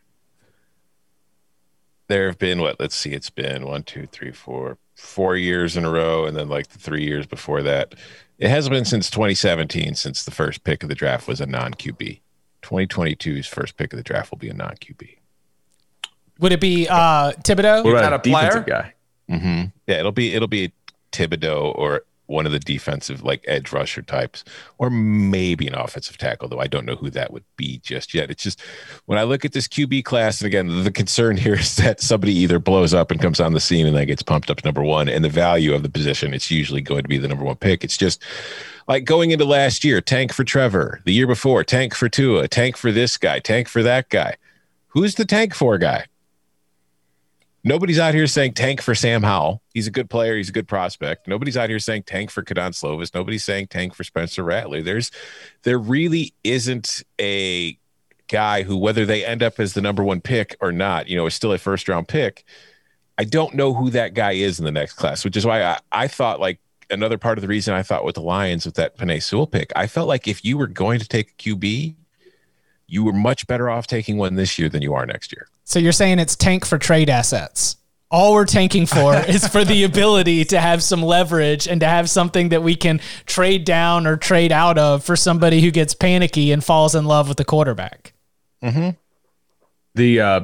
There have been what? Let's see. It's been one, two, three, four, four years in a row, and then like the three years before that. It hasn't been since 2017 since the first pick of the draft was a non QB. 2022's first pick of the draft will be a non QB. Would it be uh, Thibodeaux? What that about a a player? guy? Mm-hmm. Yeah, it'll be it'll be Thibodeaux or one of the defensive like edge rusher types, or maybe an offensive tackle. Though I don't know who that would be just yet. It's just when I look at this QB class, and again, the concern here is that somebody either blows up and comes on the scene and then gets pumped up to number one, and the value of the position, it's usually going to be the number one pick. It's just like going into last year, tank for Trevor. The year before, tank for Tua, tank for this guy, tank for that guy. Who's the tank for guy? Nobody's out here saying tank for Sam Howell. He's a good player. He's a good prospect. Nobody's out here saying tank for Kedon Slovis. Nobody's saying tank for Spencer Rattler. There's, there really isn't a guy who, whether they end up as the number one pick or not, you know, is still a first round pick. I don't know who that guy is in the next class, which is why I, I thought like another part of the reason I thought with the Lions with that Penei Sewell pick, I felt like if you were going to take a QB, you were much better off taking one this year than you are next year. So you're saying it's tank for trade assets. All we're tanking for is for the ability to have some leverage and to have something that we can trade down or trade out of for somebody who gets panicky and falls in love with the quarterback. The uh,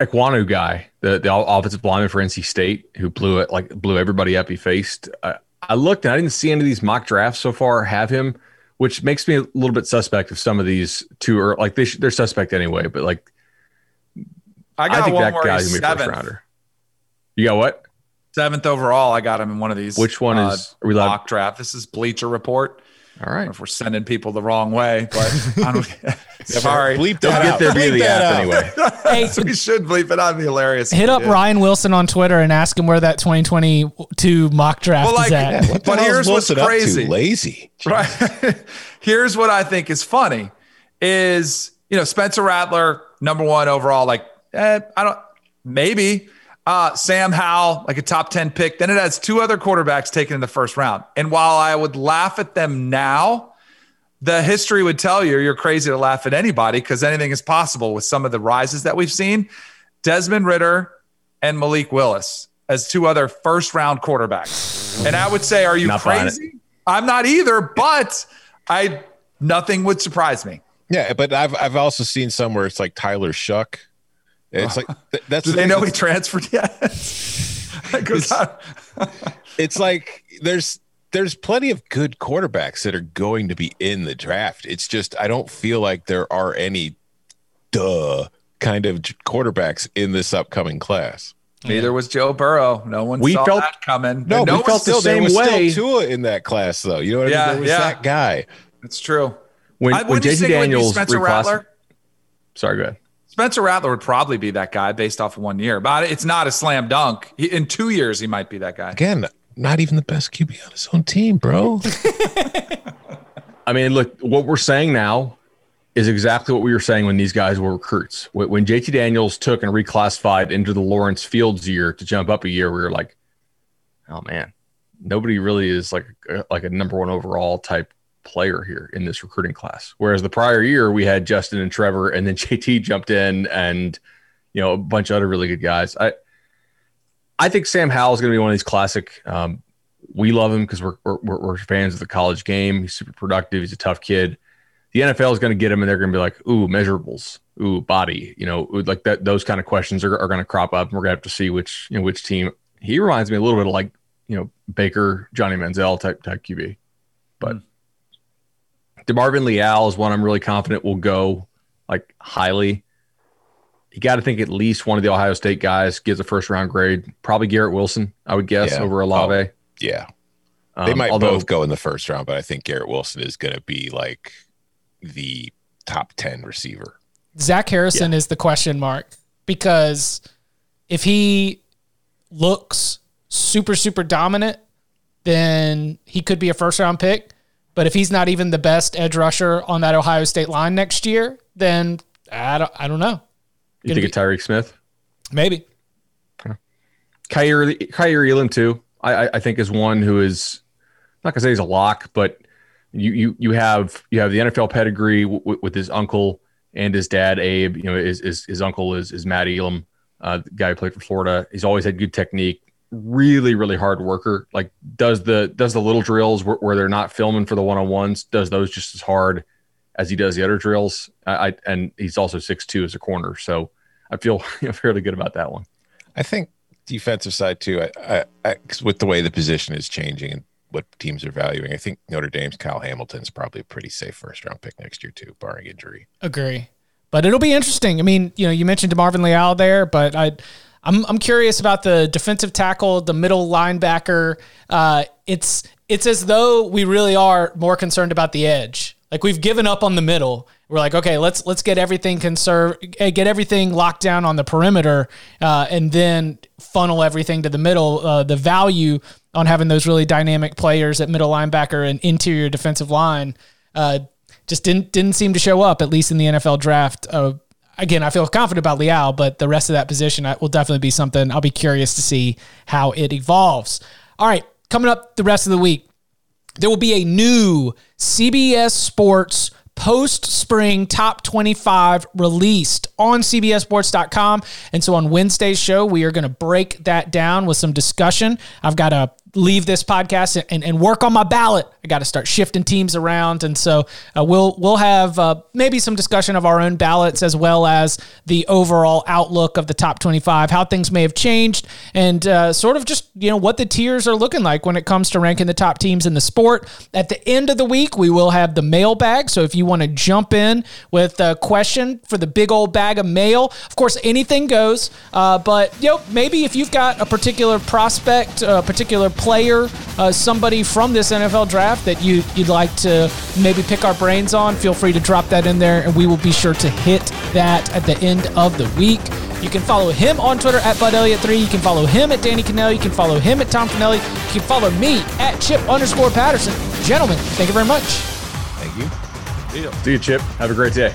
Ekwonu guy, the the offensive lineman for NC State, who blew it like blew everybody up he faced. I, I looked and I didn't see any of these mock drafts so far have him, which makes me a little bit suspect of some of these two are like they sh- they're suspect anyway. But like I I, got think one that guy's gonna be a first seventh. rounder. You got what? Seventh overall. I got him in one of these. Which one uh, is- we mock draft? This is Bleacher Report. All I right. don't know if we're sending people the wrong way, but I don't. sorry. Bleep They'll that get there via Bleep the app out. anyway. Hey, we should bleep it. That'd be hilarious. hit up did. Ryan Wilson on Twitter and ask him where that 2022 mock draft Well, like- is at. Yeah, what But here's is what's Wilson up to? crazy. Lazy. Right. Here's what I think is funny is, you know, Spencer Rattler, number one overall, like, eh, I don't, maybe. Uh, Sam Howell, like a top 10 pick. Then it has two other quarterbacks taken in the first round. And while I would laugh at them now, the history would tell you you're crazy to laugh at anybody because anything is possible with some of the rises that we've seen. Desmond Ridder and Malik Willis as two other first round quarterbacks. And I would say, are you Not crazy? I'm not either, but I nothing would surprise me. Yeah, but I've I've also seen somewhere it's like Tyler Shough. It's like th- that's Do the they know he transferred yet? That goes on. it's like there's there's plenty of good quarterbacks that are going to be in the draft. It's just I don't feel like there are any duh kind of quarterbacks in this upcoming class. Neither was Joe Burrow. No one We saw felt- that coming. No, And we we felt the still, there same was way. Still Tua in that class though. You know what I mean? There was yeah. that guy. It's true. When, I, when wouldn't you JT think it would be Daniels Spencer reclass- Rattler? Sorry, go ahead. Spencer Rattler would probably be that guy based off of one year, but it's not a slam dunk. He, in two years, he might be that guy. Again, not even the best QB on his own team, bro. I mean, look, what we're saying now is exactly what we were saying when these guys were recruits. When when JT Daniels took and reclassified into the Lawrence Fields year to jump up a year, we were like, oh man, nobody really is like like a number one overall type player here in this recruiting class. Whereas the prior year we had Justin and Trevor, and then JT jumped in, and you know a bunch of other really good guys. I I think Sam Howell is going to be one of these classic. Um, we love him because we're, we're we're fans of the college game. He's super productive. He's a tough kid. The NFL is going to get him, and they're going to be like, "Ooh, measurables, ooh, body," you know, like that. Those kind of questions are, are going to crop up, and we're going to have to see which you know which team. He reminds me a little bit of like you know Baker, Johnny Manziel type type QB, but Demarvin Leal is one I'm really confident will go like highly. You got to think at least one of the Ohio State guys gives a first round grade. Probably Garrett Wilson, I would guess, Yeah. over Olave. yeah. They Um, might although- both go in the first round, but I think Garrett Wilson is going to be like the top 10 receiver. Zach Harrison is the question mark because if he looks super, super dominant, then he could be a first round pick. But if he's not even the best edge rusher on that Ohio State line next year, then I don't, I don't know. You Gonna think of Tyreke Smith? Maybe. Kaiir, Kaiir Elam too. I, I- think is one who is I'm not gonna say he's a lock, but you you you have you have the NFL pedigree w- with his uncle and his dad Abe. You know, his his, his uncle is is Matt Elam, uh, the guy who played for Florida. He's always had good technique. Really, really hard worker. Like does the does the little drills where, where they're not filming for the one on ones. Does those just as hard as he does the other drills. I, I and he's also six two as a corner, so I feel fairly good about that one. I think defensive side too. I, I, I 'cause with the way the position is changing and what teams are valuing, I think Notre Dame's Kyle Hamilton's probably a pretty safe first round pick next year too, barring injury. Agree. But it'll be interesting. I mean, you know, you mentioned DeMarvin Leal there, but I, I'm I'm curious about the defensive tackle, the middle linebacker. Uh, it's it's as though we really are more concerned about the edge. Like we've given up on the middle. We're like, okay, let's let's get everything conserve, eh, get everything locked down on the perimeter, uh, and then funnel everything to the middle. Uh, the value on having those really dynamic players at middle linebacker and interior defensive line uh, just didn't didn't seem to show up at least in the NFL draft. Again, I feel confident about Leal, but the rest of that position will definitely be something I'll be curious to see how it evolves. All right, coming up the rest of the week, there will be a new CBS Sports post spring top 25 released on CBSSports.com. And so on Wednesday's show, we are going to break that down with some discussion. I've got to leave this podcast and, and work on my ballot. I got to start shifting teams around. And so uh, we'll, we'll have uh, maybe some discussion of our own ballots as well as the overall outlook of the top 25, how things may have changed, and uh, sort of just, you know, what the tiers are looking like when it comes to ranking the top teams in the sport. At the end of the week, we will have the mailbag. So if you want to jump in with a question for the big old bag of mail, of course, anything goes. Uh, but, you know, maybe if you've got a particular prospect, a particular player, uh, somebody from this NFL draft that you, you'd like to maybe pick our brains on, feel free to drop that in there and we will be sure to hit that at the end of the week. You can follow him on Twitter at Bud Elliott3. You can follow him at Danny Kanell. You can follow him at Tom Fornelli. You can follow me at Chip underscore Patterson. Gentlemen, thank you very much. Thank you. See you, Chip. Have a great day.